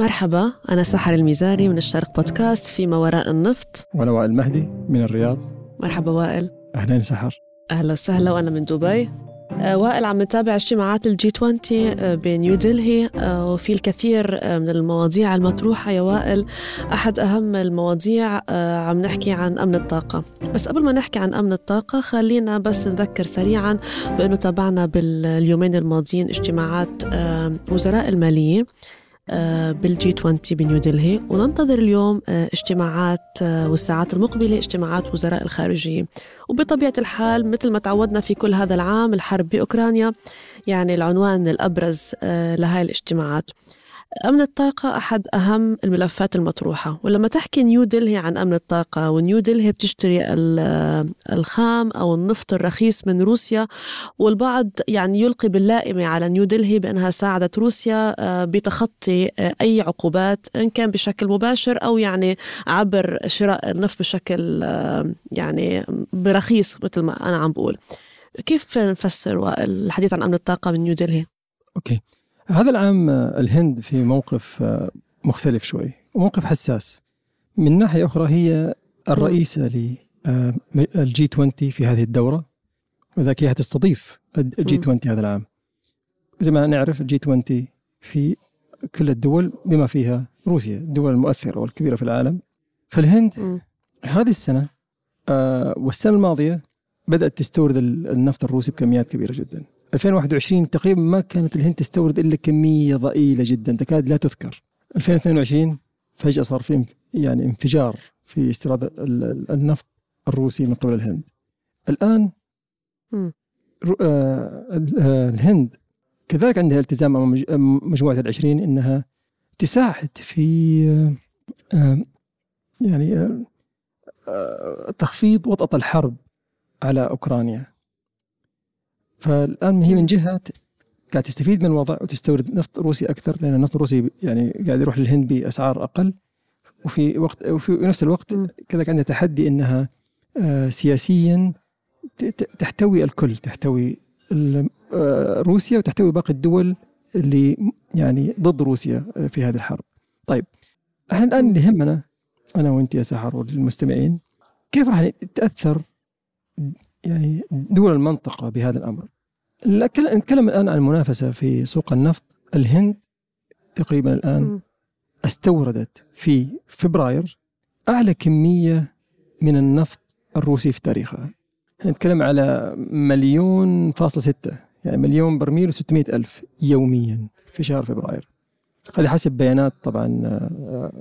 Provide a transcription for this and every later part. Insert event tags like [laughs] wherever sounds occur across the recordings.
مرحبا أنا سحر الميزاري من الشرق بودكاست في ما وراء النفط. وأنا وائل المهدي من الرياض. مرحبا وائل. أهلين سحر. أهلا وسهلا وأنا من دبي. آه، وائل عم نتابع اجتماعات الجي 20 آه، بنيو دلهي وفي الكثير من المواضيع المطروحة. يا وائل أحد أهم المواضيع عم نحكي عن أمن الطاقة. بس قبل ما نحكي عن أمن الطاقة خلينا بس نذكر سريعا بأنه تابعنا باليومين الماضيين اجتماعات وزراء المالية. بالجي 20 بنيو دلهي وننتظر اليوم آه، اجتماعات آه، والساعات المقبلة اجتماعات وزراء الخارجية. وبطبيعة الحال مثل ما تعودنا في كل هذا العام الحرب بأوكرانيا يعني العنوان الأبرز لهذه الاجتماعات. أمن الطاقة أحد أهم الملفات المطروحة ولما تحكي نيو دلهي عن أمن الطاقة ونيو دلهي بتشتري الخام أو النفط الرخيص من روسيا والبعض يعني يلقي باللائمة على نيو دلهي بأنها ساعدت روسيا آه، بتخطي آه، أي عقوبات إن كان بشكل مباشر أو يعني عبر شراء النفط بشكل آه، يعني برخيص مثل ما أنا عم بقول كيف نفسر الحديث عن أمن الطاقة من نيو دلهي؟ okay هذا العام آه، الهند في موقف آه، مختلف شوي وموقف حساس. من ناحية أخرى هي الرئيسة لل G 20 في هذه الدورة وذاك هي تستضيف ال G 20 هذا العام. زي ما نعرف ال G 20 في كل الدول بما فيها روسيا الدول المؤثرة والكبيرة في العالم. فالهند هذه السنة آه، والسنة الماضية بدأت تستورد النفط الروسي بكميات كبيرة جدا. 2021 تقريبا ما كانت الهند تستورد إلا كمية ضئيلة جدا. تكاد لا تذكر. 2022 فجأة صار في يعني انفجار في استيراد النفط الروسي من قبل الهند. الآن آه،, آه الهند كذلك عندها التزام أمام مجموعة العشرين إنها تساعد في آه يعني تخفيض وطأة الحرب على أوكرانيا. فالآن هي من جهة قاعد تستفيد من الوضع وتستورد نفط روسي أكثر لأن النفط الروسي يعني قاعد يروح للهند بأسعار أقل. وفي وقت وفي نفس الوقت كذلك عندها تحدي إنها آه، سياسيا تحتوي الكل تحتوي آه، روسيا وتحتوي باقي الدول اللي يعني ضد روسيا آه، في هذه الحرب. طيب إحنا الآن اللي يهمنا أنا وأنت يا سحر والمستمعين كيف راح تاثر يعني دول المنطقة بهذا الأمر. نتكلم الآن عن المنافسة في سوق النفط. الهند تقريبا الآن استوردت في فبراير أعلى كمية من النفط الروسي في تاريخها. نتكلم على مليون فاصلة ستة يعني مليون برميل و ألف يوميا في شهر فبراير. هذا حسب بيانات طبعا آه،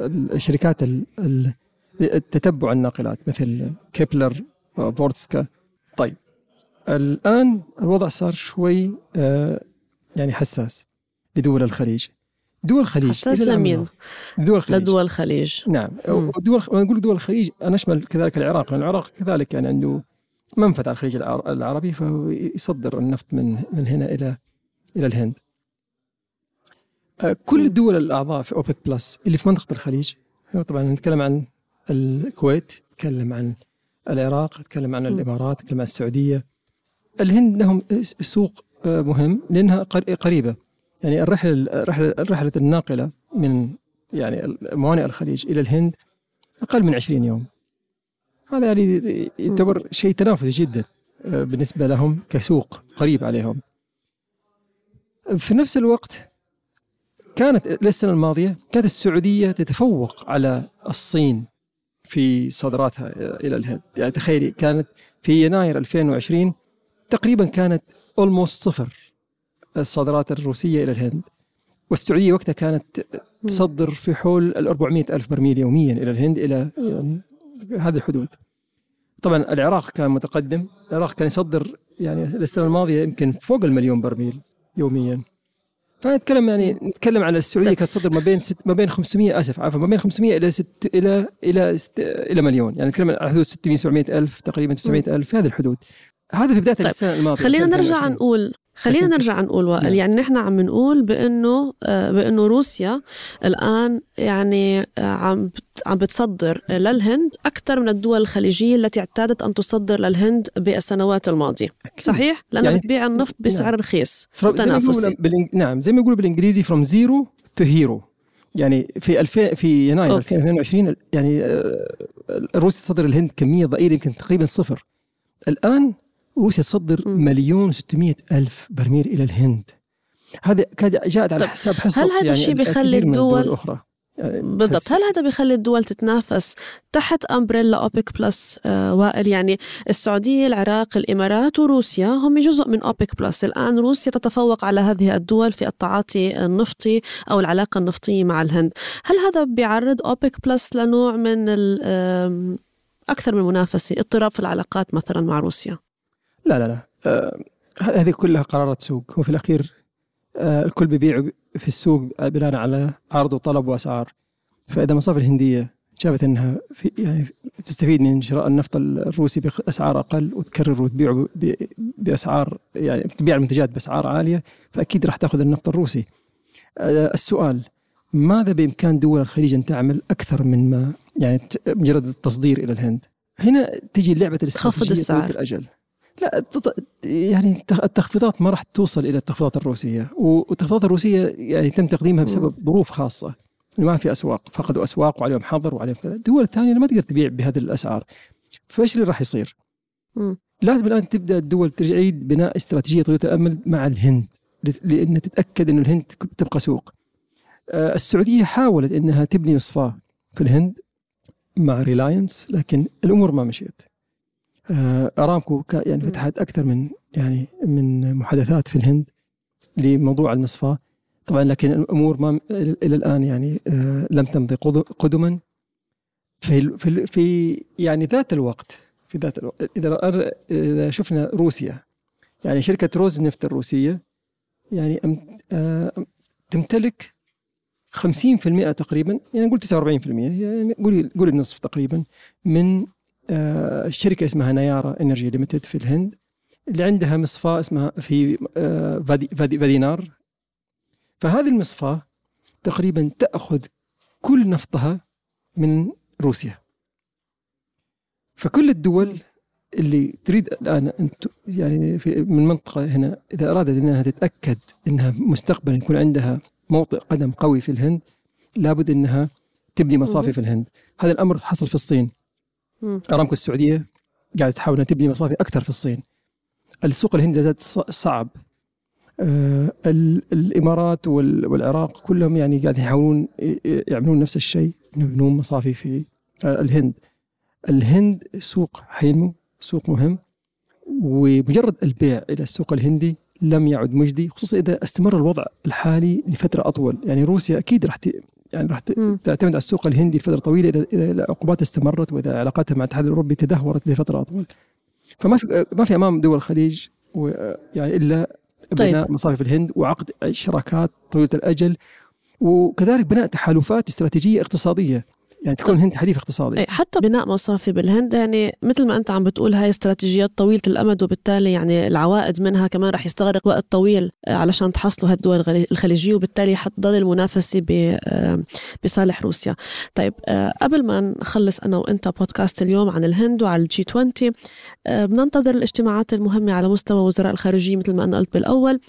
الشركات التتبع الناقلات مثل كيبلر فورتكسا. طيب الآن الوضع صار شوي آه يعني حساس لدول الخليج. دول الخليج حساس لمين؟ دول الخليج. لدول الخليج. نعم. دول نقول دول الخليج أنا أشمل كذلك العراق لأن العراق كذلك يعني عنده منفذ على الخليج العربي فيصدر النفط من من هنا إلى إلى الهند. آه، كل الدول الأعضاء في أوبك بلس اللي في منطقة الخليج طبعا نتكلم عن الكويت نتكلم عن العراق نتكلم عن الإمارات نتكلم عن السعودية. الهند لهم سوق آه، مهم لأنها قريبة. يعني الرحلة رحله الناقلة من يعني موانئ الخليج إلى الهند أقل من 20 يوم. هذا يعني يعتبر شيء تنافسي جدا آه، بالنسبة لهم كسوق قريب عليهم. في نفس الوقت كانت السنة الماضية كانت السعودية تتفوق على الصين. في صادراتها إلى الهند. يعني تخيلي كانت في يناير 2020 تقريبا كانت اولموست صفر الصادرات الروسية إلى الهند. والسعودية وقتها كانت تصدر في حول ال 400 ألف برميل يوميا إلى الهند إلى يعني هذه الحدود. طبعا العراق كان متقدم. العراق كان يصدر يعني السنة الماضية يمكن فوق المليون برميل يوميا. فنتكلم يعني نتكلم على السعودية كانت تصدر ما بين ست ما بين 500 آسف عفوا ما بين 500 إلى ست إلى إلى ست إلى مليون. يعني نتكلم على حدود 600 700 ألف تقريبا 900 ألف في هذه الحدود. هذا في بداية طيب. السنة الماضية. خلينا نرجع نقول خلينا [laughs] نرجع نقول وائل. نعم. يعني نحن عم نقول بأنه آه، بأنه روسيا الآن يعني آه، عم عم بتصدر للهند أكثر من الدول الخليجية التي اعتادت أن تصدر للهند بالسنوات الماضية. صحيح؟ لانها يعني بتبيع النفط بسعر نعم. رخيص زي بالإنج... نعم زي ما يقولوا بالإنجليزي from zero to hero. يعني في 2000 في يناير okay. 2022 يعني آه، روسيا تصدر الهند كمية ضئيلة يمكن تقريبا صفر. الآن روسيا تصدر. مليون و600 ألف برميل إلى الهند. هذا كاد جاءت على حساب حصة هل هذا يعني الشيء بيخلي الدول- الاخرى يعني بالضبط. هل هذا بيخلي الدول تتنافس تحت umbrella اوبك بلس آه وائل؟ يعني السعودية العراق الإمارات وروسيا هم جزء من اوبك بلس الآن روسيا تتفوق على هذه الدول في التعاطي النفطي أو العلاقة النفطية مع الهند. هل هذا بيعرض اوبك بلس لنوع من أكثر من منافسة اضطراب في العلاقات مثلا مع روسيا؟ لا لا لا آه، هذه كلها قرارات سوق وفي الأخير آه، الكل بيبيع في السوق بناء على عرض وطلب وأسعار فإذا المصافي الهندية شافت إنها في يعني تستفيد من شراء النفط الروسي بأسعار أقل وتكرر وتبيعه ب- بأسعار يعني تبيع المنتجات بأسعار عالية فأكيد راح تأخذ النفط الروسي. آه، السؤال ماذا بإمكان دول الخليج أن تعمل أكثر من ما يعني مجرد التصدير إلى الهند؟ هنا تجي لعبة الاستراتيجية السعر. لا يعني التخ- التخفيضات ما راح توصل إلى التخفيضات الروسية والتخفيضات الروسية يعني تم تقديمها بسبب ظروف خاصة ما في أسواق فقدوا أسواق وعليهم حظر وعليهم كذا الدول الثانية ما تقدر تبيع بهذه الأسعار فإيش اللي راح يصير؟ مم. لازم الآن تبدأ الدول تعيد بناء استراتيجية طويله الامل مع الهند لأن تتأكد إنه الهند تبقى سوق. آه، السعودية حاولت إنها تبني مصفاه في الهند مع ريلاينس لكن الأمور ما مشيت. آه، أرامكو يعني. فتحت أكثر من يعني من محادثات في الهند لموضوع المصفاه طبعا لكن الأمور ما إلى الآن يعني آه، لم تمضي قد- قدما في في في يعني ذات الوقت في ذات الوقت إذا إذا شفنا روسيا يعني شركة روز نفت الروسية يعني آه، تمتلك 50% تقريبا يعني نقول 49% يعني قولي قولي النصف تقريبا من آه، شركه اسمها نيارا إنرجي ليمتد في الهند اللي عندها مصفاه اسمها في آه، فادي فادي فادينار فهذه المصفاه تقريبا تأخذ كل نفطها من روسيا فكل الدول اللي تريد الآن ت- يعني في من منطقة هنا إذا أرادت إنها تتأكد إنها مستقبلا يكون عندها موطئ قدم قوي في الهند لابد إنها تبني مصافي. في الهند هذا الأمر حصل في الصين. أرامكو السعودية قاعدة تحاول أنها تبني مصافي أكثر في الصين. السوق الهندي ص- صعب. آه، ال- الإمارات وال- والعراق كلهم يعني قاعدين يحاولون يعملون نفس الشيء يبنون مصافي في آه، الهند. الهند سوق حينمو سوق مهم ومجرد البيع إلى السوق الهندي لم يعد مجدي خصوصا إذا استمر الوضع الحالي لفترة أطول. يعني روسيا أكيد راح يعني راح. تعتمد على السوق الهندي لفترة طويلة اذا العقوبات استمرت وإذا علاقاتها مع الاتحاد الأوروبي تدهورت لفترة أطول فما في ما في أمام دول الخليج يعني إلا طيب. بناء مصافي في الهند وعقد شراكات طويلة الأجل وكذلك بناء تحالفات استراتيجية اقتصادية يعني تكون الهند حليف اقتصادي إيه، حتى بناء مصافي بالهند يعني مثل ما أنت عم بتقول هاي استراتيجيات طويلة الأمد وبالتالي يعني العوائد منها كمان رح يستغرق وقت طويل آه، علشان تحصلوا هالدول الخليجية وبالتالي حتضل المنافسة بصالح روسيا. طيب آه، قبل ما نخلص أنا وأنت بودكاست اليوم عن الهند وعلى الجي 20 آه، بننتظر الاجتماعات المهمة على مستوى وزراء الخارجية مثل ما أنا قلت بالأول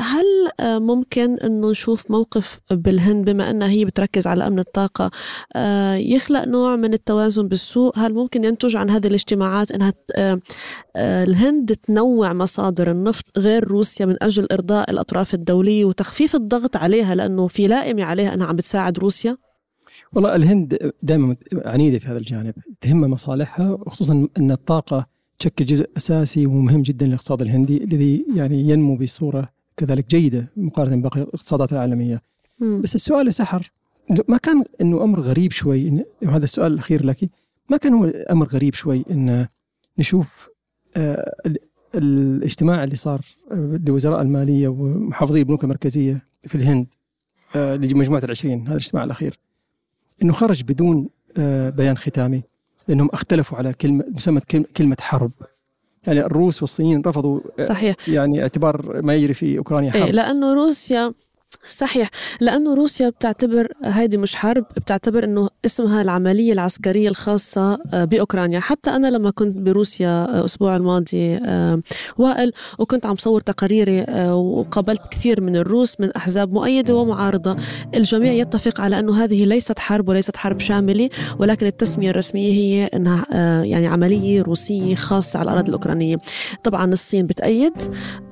هل آه، ممكن إنه نشوف موقف بالهند بما إنها هي بتركز على أمن الطاقة آه، يخلق نوع من التوازن بالسوق؟ هل ممكن ينتج عن هذه الاجتماعات إنها آه، الهند تنوع مصادر النفط غير روسيا من أجل إرضاء الأطراف الدولية وتخفيف الضغط عليها لأنه في لائمة عليها إنها عم بتساعد روسيا؟ والله الهند دائما عنيدة في هذا الجانب تهمها مصالحها وخصوصا إن الطاقة تشكل جزء أساسي ومهم جدا للاقتصاد الهندي الذي يعني ينمو بصورة كذلك جيدة مقارنة بباقي الاقتصادات العالمية مم. بس السؤال سحر ما كان إنه أمر غريب شوي إن وهذا السؤال الأخير لك ما كان هو أمر غريب شوي إن نشوف آه ال- الاجتماع اللي صار آه، لوزراء المالية ومحافظي البنوك المركزية في الهند آه لمجموعه العشرين هذا الاجتماع الأخير إنه خرج بدون آه بيان ختامي لأنهم اختلفوا على كلمة مسمى كلمة حرب يعني الروس والصينيين رفضوا آه، صحيح. يعني اعتبار ما يجري في أوكرانيا إيه حرب. لأنه روسيا صحيح لأنه روسيا بتعتبر هيدي مش حرب بتعتبر أنه اسمها العملية العسكرية الخاصة آه، بأوكرانيا. حتى أنا لما كنت بروسيا الأسبوع الماضي آه، وائل وكنت عم صور تقاريري آه، وقابلت كثير من الروس من أحزاب مؤيدة ومعارضة. الجميع يتفق على أنه هذه ليست حرب وليست حرب شاملة ولكن التسمية الرسمية هي أنها يعني عملية روسية خاصة على الأراضي الأوكرانية. طبعا الصين بتأيد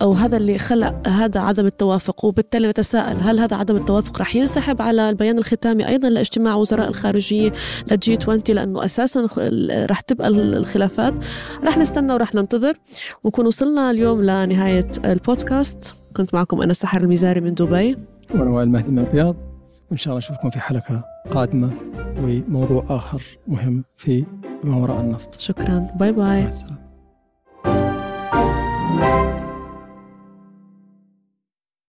وهذا اللي خلق هذا عدم التوافق وبالتالي نتساءل هل هذا عدم التوافق رح ينسحب على البيان الختامي أيضا لاجتماع وزراء الخارجية للجي 20 لأنه أساسا رح تبقى الخلافات. رح نستنى ورح ننتظر. ونكون وصلنا اليوم لنهاية البودكاست كنت معكم أنا سحر المزاري من دبي. وأنا وائل مهدي من الرياض. وإن شاء الله نشوفكم في حلقة قادمة وموضوع آخر مهم في ما وراء النفط. شكرا. bye bye. مع السلامة.